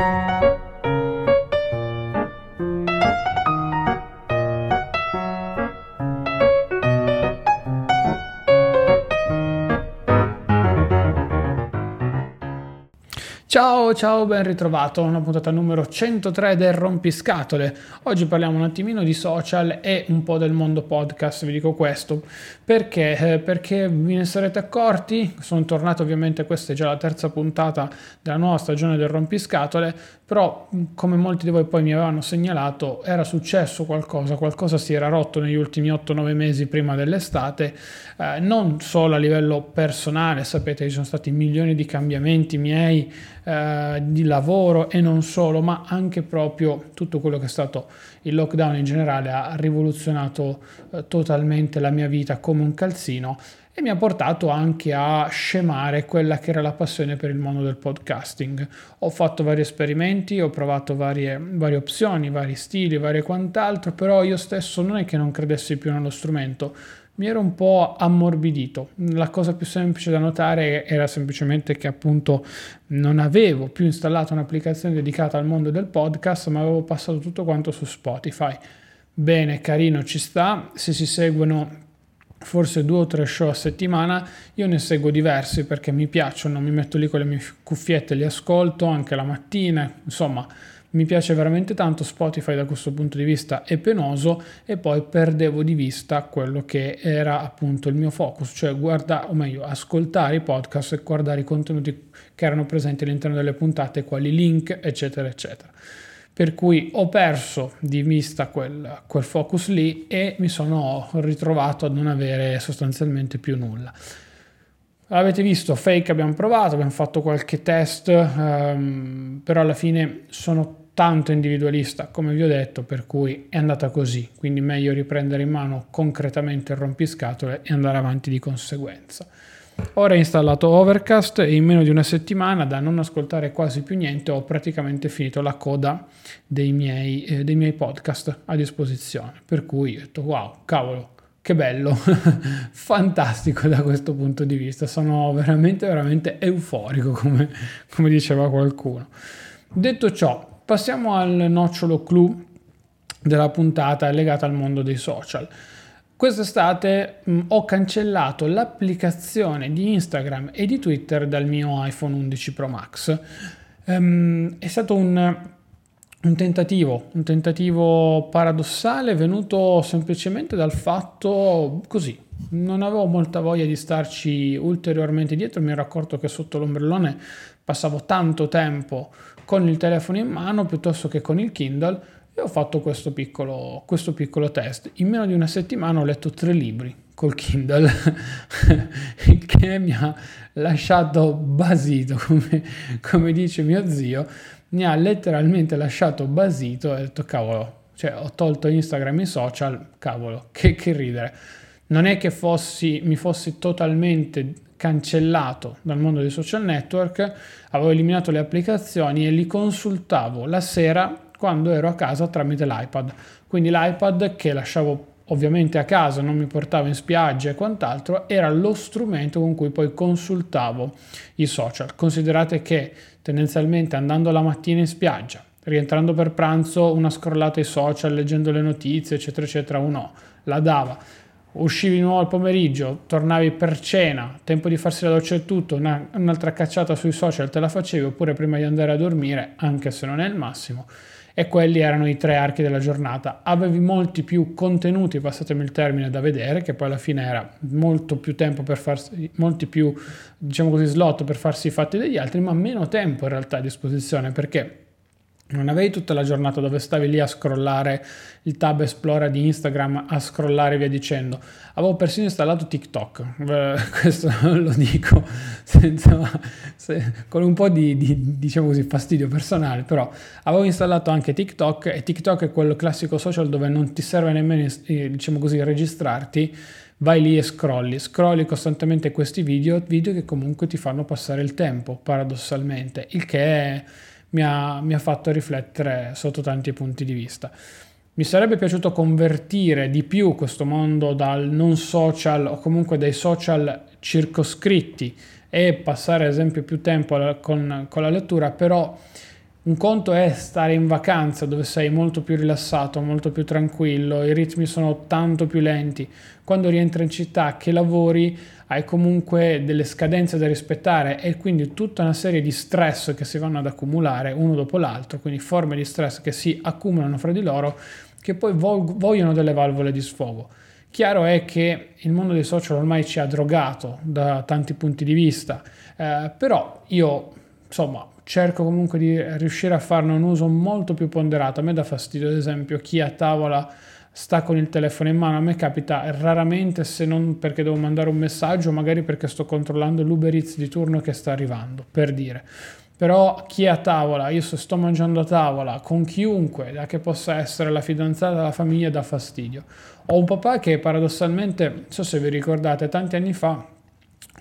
Música Ciao, ben ritrovato una puntata numero 103 del Rompiscatole. Oggi parliamo un attimino di social e un po' del mondo podcast, vi dico questo. Perché? Eh, perché vi ne sarete accorti, sono tornato ovviamente, questa è già la terza puntata della nuova stagione del Rompiscatole, però come molti di voi poi mi avevano segnalato era successo qualcosa, qualcosa si era rotto negli ultimi 8-9 mesi prima dell'estate, eh, non solo a livello personale, sapete ci sono stati milioni di cambiamenti miei eh, di lavoro e non solo, ma anche proprio tutto quello che è stato il lockdown in generale ha rivoluzionato eh, totalmente la mia vita come un calzino e mi ha portato anche a scemare quella che era la passione per il mondo del podcasting. Ho fatto vari esperimenti, ho provato varie, varie opzioni, vari stili, varie quant'altro, però io stesso non è che non credessi più nello strumento, mi ero un po' ammorbidito. La cosa più semplice da notare era semplicemente che appunto non avevo più installato un'applicazione dedicata al mondo del podcast, ma avevo passato tutto quanto su Spotify. Bene, carino, ci sta. Se si seguono forse due o tre show a settimana, io ne seguo diversi perché mi piacciono, mi metto lì con le mie cuffiette, li ascolto anche la mattina, insomma mi piace veramente tanto Spotify da questo punto di vista è penoso e poi perdevo di vista quello che era appunto il mio focus, cioè guardare, o meglio, ascoltare i podcast e guardare i contenuti che erano presenti all'interno delle puntate, quali link, eccetera, eccetera. Per cui ho perso di vista quel, quel focus lì e mi sono ritrovato a non avere sostanzialmente più nulla. Avete visto, fake abbiamo provato, abbiamo fatto qualche test, um, però alla fine sono tanto individualista, come vi ho detto, per cui è andata così, quindi meglio riprendere in mano concretamente il rompiscatole e andare avanti di conseguenza. Ho reinstallato Overcast e in meno di una settimana, da non ascoltare quasi più niente, ho praticamente finito la coda dei miei, eh, dei miei podcast a disposizione. Per cui ho detto, wow, cavolo, che bello, fantastico da questo punto di vista, sono veramente, veramente euforico, come, come diceva qualcuno. Detto ciò, Passiamo al nocciolo clou della puntata legata al mondo dei social. Quest'estate mh, ho cancellato l'applicazione di Instagram e di Twitter dal mio iPhone 11 Pro Max. Um, è stato un, un, tentativo, un tentativo paradossale venuto semplicemente dal fatto così. Non avevo molta voglia di starci ulteriormente dietro, mi ero accorto che sotto l'ombrellone passavo tanto tempo con il telefono in mano piuttosto che con il Kindle e ho fatto questo piccolo, questo piccolo test. In meno di una settimana ho letto tre libri col Kindle, il che mi ha lasciato basito, come, come dice mio zio, mi ha letteralmente lasciato basito e ho detto cavolo, cioè ho tolto Instagram e social, cavolo, che, che ridere. Non è che fossi, mi fossi totalmente cancellato dal mondo dei social network, avevo eliminato le applicazioni e li consultavo la sera quando ero a casa tramite l'iPad. Quindi l'iPad che lasciavo ovviamente a casa, non mi portavo in spiaggia e quant'altro, era lo strumento con cui poi consultavo i social. Considerate che tendenzialmente andando la mattina in spiaggia, rientrando per pranzo, una scrollata ai social, leggendo le notizie, eccetera, eccetera, uno la dava uscivi di nuovo al pomeriggio, tornavi per cena, tempo di farsi la doccia e tutto, una, un'altra cacciata sui social te la facevi oppure prima di andare a dormire, anche se non è il massimo. E quelli erano i tre archi della giornata. Avevi molti più contenuti, passatemi il termine, da vedere, che poi alla fine era molto più tempo per farsi, molti più, diciamo così, slot per farsi i fatti degli altri, ma meno tempo in realtà a disposizione, perché non avevi tutta la giornata dove stavi lì a scrollare il tab Explorer di Instagram, a scrollare via dicendo. Avevo persino installato TikTok, eh, questo lo dico senza, se, con un po' di, di, diciamo così, fastidio personale, però avevo installato anche TikTok e TikTok è quello classico social dove non ti serve nemmeno, eh, diciamo così, registrarti, vai lì e scrolli, scrolli costantemente questi video, video che comunque ti fanno passare il tempo, paradossalmente, il che è mi ha, mi ha fatto riflettere sotto tanti punti di vista. Mi sarebbe piaciuto convertire di più questo mondo dal non social o comunque dai social circoscritti e passare ad esempio più tempo con, con la lettura, però Un conto è stare in vacanza dove sei molto più rilassato, molto più tranquillo, i ritmi sono tanto più lenti. Quando rientri in città che lavori hai comunque delle scadenze da rispettare e quindi tutta una serie di stress che si vanno ad accumulare uno dopo l'altro, quindi forme di stress che si accumulano fra di loro che poi vogliono delle valvole di sfogo. Chiaro è che il mondo dei social ormai ci ha drogato da tanti punti di vista, eh, però io insomma cerco comunque di riuscire a farne un uso molto più ponderato. A me dà fastidio ad esempio chi a tavola sta con il telefono in mano, a me capita raramente se non perché devo mandare un messaggio, magari perché sto controllando l'Uber Eats di turno che sta arrivando, per dire. Però chi è a tavola, io se sto mangiando a tavola con chiunque, da che possa essere la fidanzata, la famiglia, dà fastidio. Ho un papà che paradossalmente, non so se vi ricordate, tanti anni fa,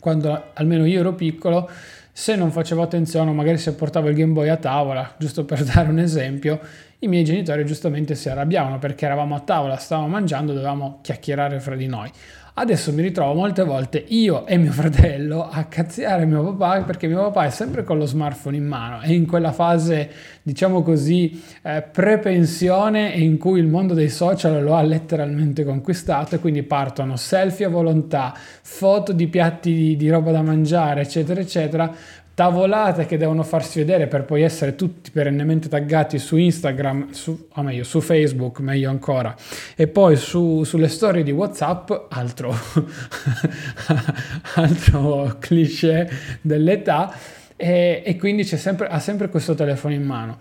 quando almeno io ero piccolo, se non facevo attenzione, magari se portavo il Game Boy a tavola, giusto per dare un esempio, i miei genitori giustamente si arrabbiavano perché eravamo a tavola, stavamo mangiando, dovevamo chiacchierare fra di noi. Adesso mi ritrovo molte volte io e mio fratello a cazziare mio papà perché mio papà è sempre con lo smartphone in mano e in quella fase, diciamo così, eh, prepensione in cui il mondo dei social lo ha letteralmente conquistato e quindi partono selfie a volontà, foto di piatti di, di roba da mangiare, eccetera, eccetera, tavolate che devono farsi vedere per poi essere tutti perennemente taggati su Instagram, su, o meglio su Facebook, meglio ancora, e poi su, sulle storie di WhatsApp, altro, altro cliché dell'età, e, e quindi sempre, ha sempre questo telefono in mano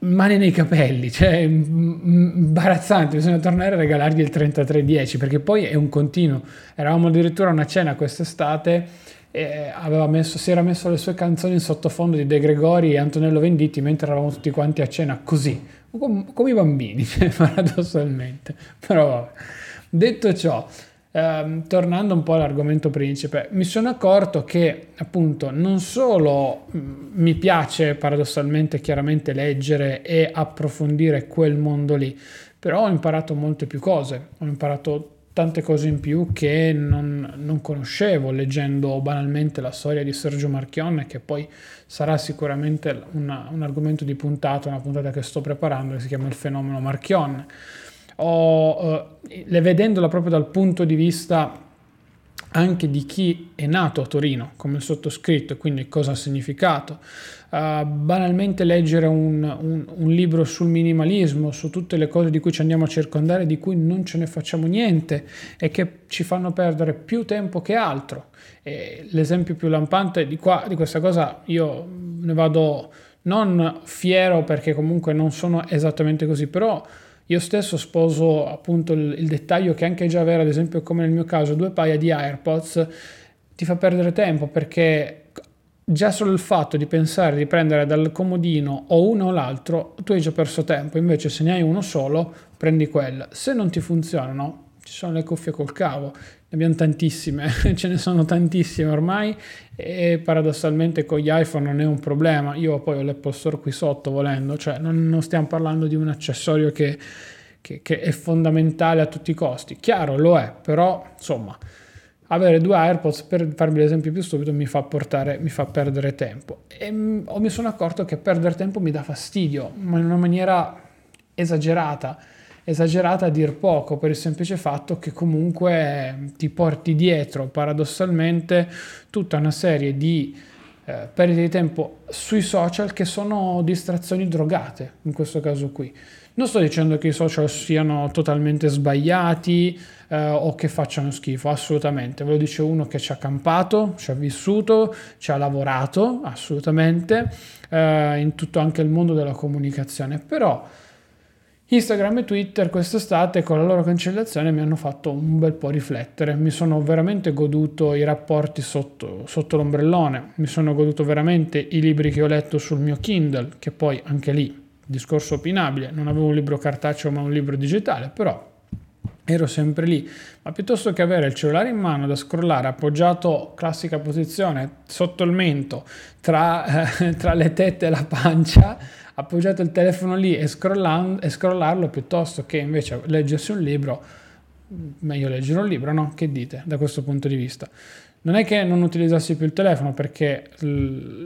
mani nei capelli, cioè imbarazzante, bisogna tornare a regalargli il 3310 perché poi è un continuo. Eravamo addirittura a una cena quest'estate Messo, si era messo le sue canzoni in sottofondo di De Gregori e Antonello Venditti mentre eravamo tutti quanti a cena così, come, come i bambini, cioè, paradossalmente. Però vabbè. Detto ciò, ehm, tornando un po' all'argomento principe, mi sono accorto che appunto non solo mm, mi piace paradossalmente chiaramente leggere e approfondire quel mondo lì, però ho imparato molte più cose, ho imparato tante cose in più che non, non, conoscevo leggendo banalmente la storia di Sergio Marchionne che poi sarà sicuramente una, un argomento di puntata, una puntata che sto preparando che si chiama il fenomeno Marchionne. O, eh, le vedendola proprio dal punto di vista anche di chi è nato a Torino, come il sottoscritto, quindi cosa ha significato. Uh, banalmente leggere un, un, un, libro sul minimalismo, su tutte le cose di cui ci andiamo a circondare, di cui non ce ne facciamo niente e che ci fanno perdere più tempo che altro. E l'esempio più lampante di, qua, di questa cosa, io ne vado non fiero perché comunque non sono esattamente così, però io stesso sposo appunto il, il, dettaglio che anche già avere, ad esempio come nel mio caso, due paia di AirPods ti fa perdere tempo perché già solo il fatto di pensare di prendere dal comodino o uno o l'altro, tu hai già perso tempo, invece se ne hai uno solo, prendi quello. Se non ti funzionano, ci sono le cuffie col cavo, ne abbiamo tantissime, ce ne sono tantissime ormai e paradossalmente con gli iPhone non è un problema. Io poi ho l'Apple Store qui sotto volendo, cioè non, non stiamo parlando di un accessorio che, che, che, è fondamentale a tutti i costi. Chiaro, lo è, però insomma avere due AirPods per farvi l'esempio più stupido mi fa, portare, mi fa perdere tempo. E mi sono accorto che perdere tempo mi dà fastidio ma in una maniera esagerata. Esagerata a dir poco per il semplice fatto che comunque ti porti dietro. Paradossalmente tutta una serie di eh, perdite di tempo sui social che sono distrazioni drogate in questo caso qui. Non sto dicendo che i social siano totalmente sbagliati eh, o che facciano schifo, assolutamente. Ve lo dice uno che ci ha campato, ci ha vissuto, ci ha lavorato, assolutamente, eh, in tutto anche il mondo della comunicazione. Però Instagram e Twitter quest'estate con la loro cancellazione mi hanno fatto un bel po' riflettere, mi sono veramente goduto i rapporti sotto, sotto, l'ombrellone, mi sono goduto veramente i libri che ho letto sul mio Kindle, che poi anche lì, discorso opinabile, non avevo un libro cartaceo ma un libro digitale, però ero sempre lì, ma piuttosto che avere il cellulare in mano da scrollare appoggiato, classica posizione, sotto il mento, tra, eh, tra le tette e la pancia, appoggiato il telefono lì e, e scrollarlo piuttosto che invece leggersi un libro, meglio leggere un libro, no? Che dite da questo punto di vista? Non è che non utilizzassi più il telefono perché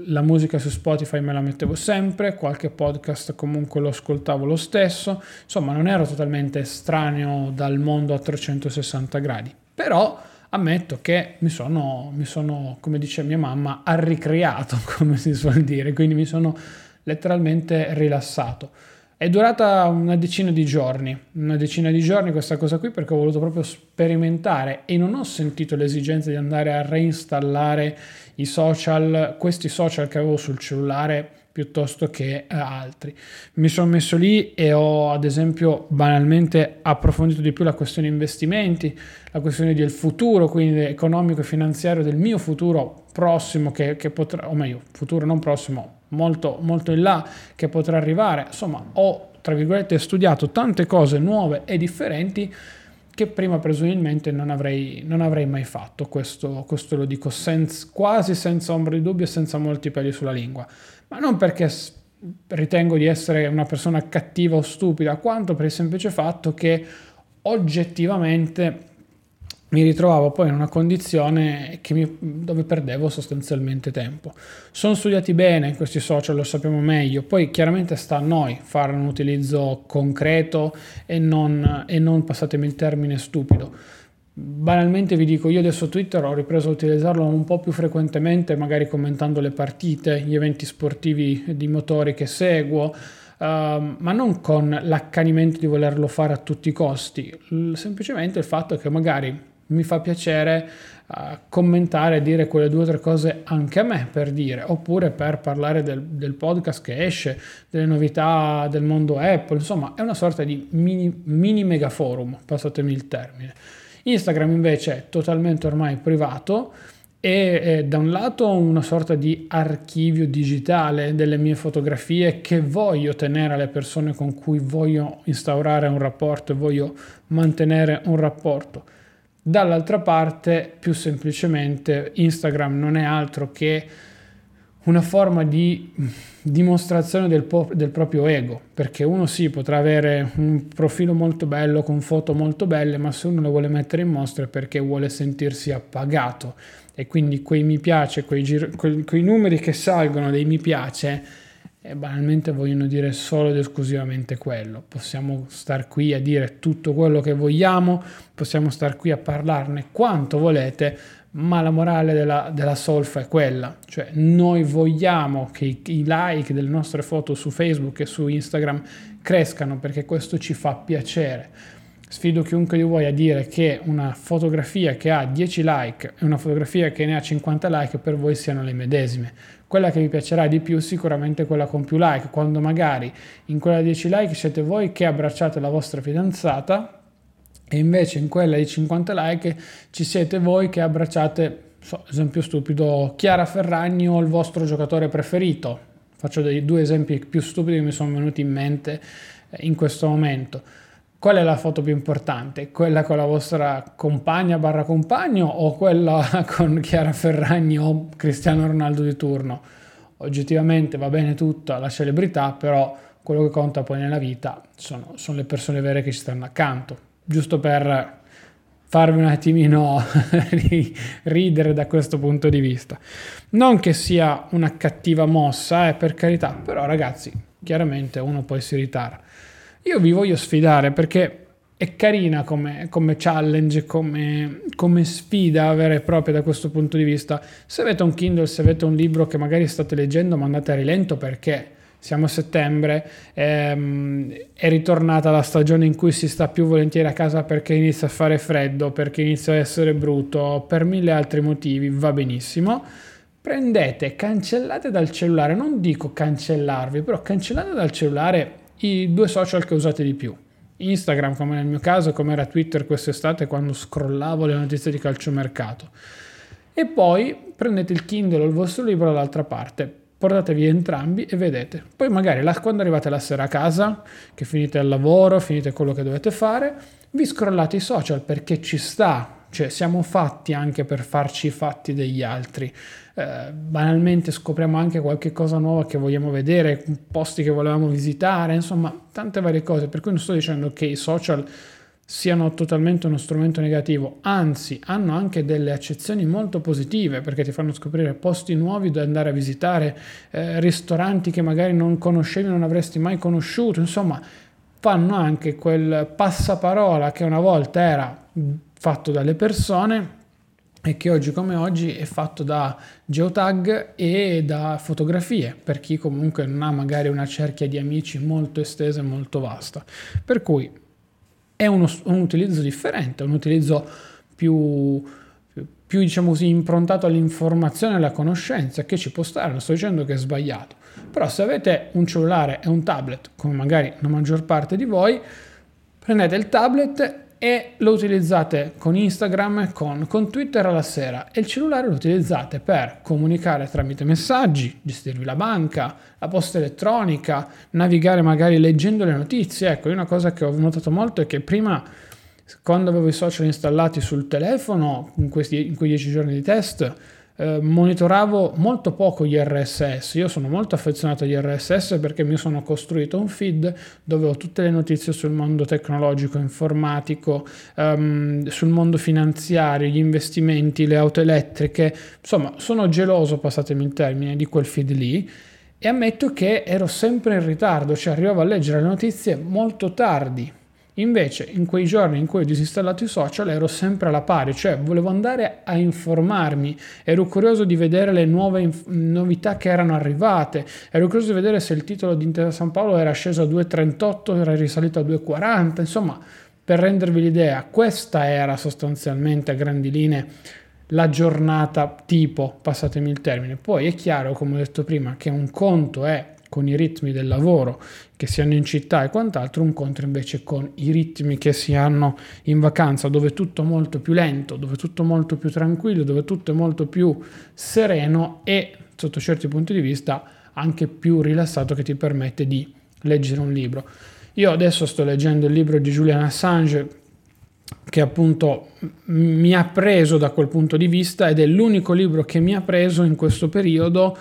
la musica su Spotify me la mettevo sempre, qualche podcast comunque lo ascoltavo lo stesso, insomma non ero totalmente estraneo dal mondo a 360 gradi, però ammetto che mi sono, mi sono come dice mia mamma, arricreato, come si suol dire, quindi mi sono letteralmente rilassato. È durata una decina di giorni, una decina di giorni questa cosa qui perché ho voluto proprio sperimentare e non ho sentito l'esigenza di andare a reinstallare i social, questi social che avevo sul cellulare piuttosto che eh, altri. Mi sono messo lì e ho ad esempio banalmente approfondito di più la questione investimenti, la questione del futuro, quindi economico e finanziario del mio futuro prossimo che, che potrà, o meglio, futuro non prossimo, molto, molto in là che potrà arrivare. Insomma, ho tra virgolette studiato tante cose nuove e differenti che prima presumibilmente non avrei, non avrei mai fatto. Questo, questo lo dico senza, quasi senza ombra di dubbio e senza molti peli sulla lingua ma non perché ritengo di essere una persona cattiva o stupida, quanto per il semplice fatto che oggettivamente mi ritrovavo poi in una condizione mi, dove perdevo sostanzialmente tempo. Sono studiati bene questi social, lo sappiamo meglio, poi chiaramente sta a noi fare un utilizzo concreto e non, e non passatemi il termine stupido. Banalmente vi dico, io adesso Twitter ho ripreso a utilizzarlo un po' più frequentemente, magari commentando le partite, gli eventi sportivi di motori che seguo, uh, ma non con l'accanimento di volerlo fare a tutti i costi, semplicemente il fatto che magari mi fa piacere uh, commentare e dire quelle due o tre cose anche a me per dire, oppure per parlare del, del, podcast che esce, delle novità del mondo Apple, insomma è una sorta di mini, mini mega forum, passatemi il termine. Instagram invece è totalmente ormai privato e è da un lato una sorta di archivio digitale delle mie fotografie che voglio tenere alle persone con cui voglio instaurare un rapporto e voglio mantenere un rapporto. Dall'altra parte, più semplicemente, Instagram non è altro che una forma di dimostrazione del, po- del, proprio ego, perché uno sì potrà avere un profilo molto bello con foto molto belle, ma se uno lo vuole mettere in mostra è perché vuole sentirsi appagato. E quindi quei mi piace, quei, gir- quei, quei numeri che salgono dei mi piace, eh, banalmente vogliono dire solo ed esclusivamente quello. Possiamo star qui a dire tutto quello che vogliamo, possiamo star qui a parlarne quanto volete, ma la morale della, della, solfa è quella, cioè noi vogliamo che i, i, like delle nostre foto su Facebook e su Instagram crescano perché questo ci fa piacere. Sfido chiunque di voi a dire che una fotografia che ha 10 like e una fotografia che ne ha 50 like per voi siano le medesime. Quella che vi piacerà di più sicuramente è quella con più like, quando magari in quella 10 like siete voi che abbracciate la vostra fidanzata e invece in quella di 50 like ci siete voi che abbracciate, so, esempio stupido, Chiara Ferragni o il vostro giocatore preferito. Faccio dei due esempi più stupidi che mi sono venuti in mente eh, in questo momento. Qual è la foto più importante? Quella con la vostra compagna barra compagno o quella con Chiara Ferragni o Cristiano Ronaldo di turno? Oggettivamente va bene tutta la celebrità, però quello che conta poi nella vita sono, sono le persone vere che ci stanno accanto giusto per farvi un attimino ridere da questo punto di vista. Non che sia una cattiva mossa, eh, per carità, però ragazzi, chiaramente uno poi si ritara. Io vi voglio sfidare perché è carina come, come challenge, come, come, sfida vera e propria da questo punto di vista. Se avete un Kindle, se avete un libro che magari state leggendo, mandate a rilento perché siamo a settembre, ehm, è ritornata la stagione in cui si sta più volentieri a casa perché inizia a fare freddo, perché inizia a essere brutto, per mille altri motivi, va benissimo. Prendete, cancellate dal cellulare, non dico cancellarvi, però cancellate dal cellulare i due social che usate di più. Instagram, come nel mio caso, come era Twitter quest'estate quando scrollavo le notizie di calciomercato. E poi prendete il Kindle o il vostro libro dall'altra parte portatevi entrambi e vedete. Poi magari la, quando arrivate la sera a casa, che finite il lavoro, finite quello che dovete fare, vi scrollate i social perché ci sta, cioè siamo fatti anche per farci i fatti degli altri. Eh, banalmente scopriamo anche qualche cosa nuova che vogliamo vedere, posti che volevamo visitare, insomma tante varie cose, per cui non sto dicendo che i social siano totalmente uno strumento negativo, anzi hanno anche delle accezioni molto positive perché ti fanno scoprire posti nuovi da andare a visitare, eh, ristoranti che magari non conoscevi, non avresti mai conosciuto, insomma fanno anche quel passaparola che una volta era fatto dalle persone e che oggi come oggi è fatto da geotag e da fotografie per chi comunque non ha magari una cerchia di amici molto estesa e molto vasta. Per cui è uno, un utilizzo differente, un utilizzo più, più, diciamo così, improntato all'informazione e alla conoscenza, che ci può stare, non sto dicendo che è sbagliato. Però se avete un cellulare e un tablet, come magari la maggior parte di voi, prendete il tablet e lo utilizzate con Instagram, con, con Twitter alla sera e il cellulare lo utilizzate per comunicare tramite messaggi, gestirvi la banca, la posta elettronica, navigare magari leggendo le notizie. Ecco, una cosa che ho notato molto è che prima quando avevo i social installati sul telefono, in, questi, in quei dieci giorni di test, eh, monitoravo molto poco gli RSS. Io sono molto affezionato agli RSS perché mi sono costruito un feed dove ho tutte le notizie sul mondo tecnologico, informatico, um, sul mondo finanziario, gli investimenti, le auto elettriche. Insomma, sono geloso, passatemi il termine, di quel feed lì. E ammetto che ero sempre in ritardo, cioè arrivavo a leggere le notizie molto tardi Invece, in quei giorni in cui ho disinstallato i social ero sempre alla pari, cioè volevo andare a informarmi, ero curioso di vedere le nuove inf- novità che erano arrivate, ero curioso di vedere se il titolo di Intesa San Paolo era sceso a 2,38, era risalito a 2,40, insomma, per rendervi l'idea, questa era sostanzialmente a grandi linee la giornata tipo, passatemi il termine. Poi è chiaro, come ho detto prima, che un conto è con i ritmi del lavoro che si hanno in città e quant'altro, un contro invece con i ritmi che si hanno in vacanza, dove tutto è molto più lento, dove tutto è molto più tranquillo, dove tutto è molto più sereno e sotto certi punti di vista anche più rilassato che ti permette di leggere un libro. Io adesso sto leggendo il libro di Julian Assange che appunto mi ha preso da quel punto di vista ed è l'unico libro che mi ha preso in questo periodo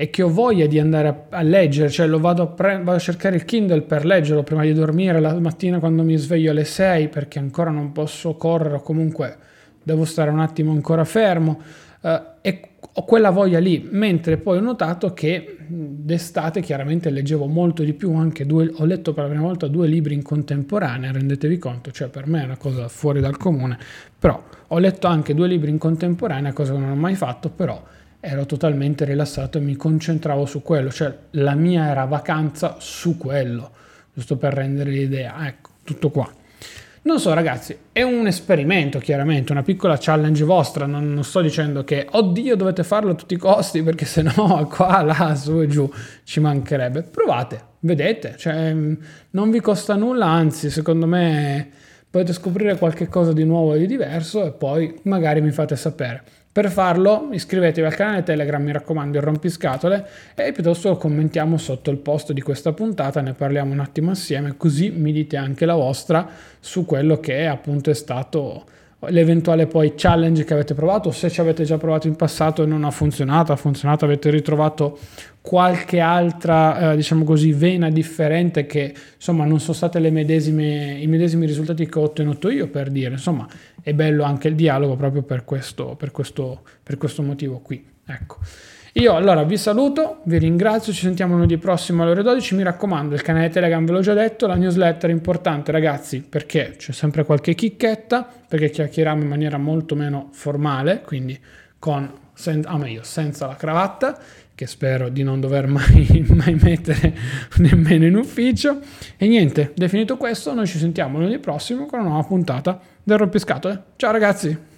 e che ho voglia di andare a, a leggere, cioè lo vado a, pre- vado a, cercare il Kindle per leggerlo prima di dormire la mattina quando mi sveglio alle 6 perché ancora non posso correre o comunque devo stare un attimo ancora fermo uh, e ho quella voglia lì, mentre poi ho notato che d'estate chiaramente leggevo molto di più, anche due, ho letto per la prima volta due libri in contemporanea, rendetevi conto, cioè per me è una cosa fuori dal comune, però ho letto anche due libri in contemporanea, cosa che non ho mai fatto, però ero totalmente rilassato e mi concentravo su quello, cioè la mia era vacanza su quello, giusto per rendere l'idea, ecco, tutto qua. Non so ragazzi, è un esperimento chiaramente, una piccola challenge vostra, non, non sto dicendo che oddio dovete farlo a tutti i costi perché se no qua, là, su e giù ci mancherebbe. Provate, vedete, cioè, non vi costa nulla, anzi secondo me potete scoprire qualche cosa di nuovo e di diverso e poi magari mi fate sapere. Per farlo iscrivetevi al canale Telegram, mi raccomando, il rompiscatole e piuttosto commentiamo sotto il post di questa puntata, ne parliamo un attimo assieme, così mi dite anche la vostra su quello che appunto è stato l'eventuale poi challenge che avete provato, se ci avete già provato in passato e non ha funzionato, ha funzionato, avete ritrovato qualche altra, eh, diciamo così, vena differente che insomma non sono state le medesime, i medesimi risultati che ho ottenuto io per dire, insomma è bello anche il dialogo proprio per questo, per questo, per questo motivo qui. Ecco. Io allora vi saluto, vi ringrazio, ci sentiamo lunedì prossimo alle ore 12, mi raccomando il canale Telegram ve l'ho già detto, la newsletter è importante ragazzi perché c'è sempre qualche chicchetta, perché chiacchieriamo in maniera molto meno formale, quindi con, sen- ah, meglio, senza la cravatta, che spero di non dover mai, mai mettere nemmeno in ufficio. E niente, definito questo, noi ci sentiamo lunedì prossimo con una nuova puntata del Rompiscatole. Ciao ragazzi!